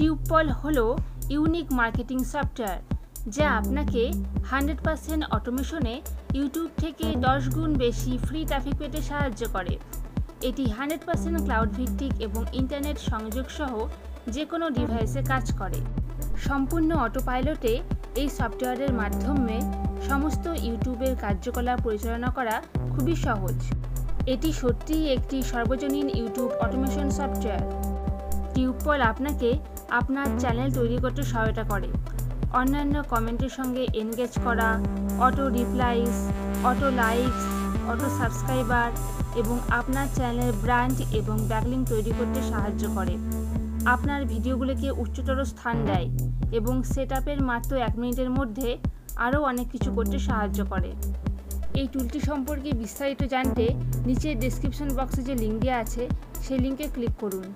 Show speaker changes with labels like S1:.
S1: টিউবপল হলো unique marketing software, যা আপনাকে হান্ড্রেড পার্সেন্ট অটোমেশনে ইউটিউব থেকে দশ গুণ বেশি ফ্রি ট্রাফিক পেতে সাহায্য করে। এটি হান্ড্রেড পার্সেন্ট ক্লাউড ভিত্তিক এবং ইন্টারনেট সংযোগ সহ যে কোনো ডিভাইসে কাজ করে। সম্পূর্ণ অটো পাইলটে এই সফটওয়্যারের মাধ্যমে সমস্ত ইউটিউবের কার্যকলাপ পরিচালনা করা খুবই সহজ। এটি সত্যিই একটি সর্বজনীন ইউটিউব অটোমেশন সফটওয়্যার। টিউবপল আপনাকে আপনার চ্যানেল তৈরি করতে সহায়তা করে। অন্যান্য কমেন্টের সঙ্গে এনগেজ করা auto replies auto likes auto subscriber এবং আপনার চ্যানেলের ব্র্যান্ড এবং ব্যাকলিং তৈরি করতে সাহায্য করে। আপনার ভিডিওগুলোকে উচ্চতর স্থান দেয় এবং সেট মাত্র এক মিনিটের মধ্যে আরও অনেক কিছু করতে সাহায্য করে। এই টুলটি সম্পর্কে বিস্তারিত জানতে নিচের ডেসক্রিপশন বক্সে যে লিঙ্ক দেওয়া আছে, সেই লিঙ্কে ক্লিক করুন।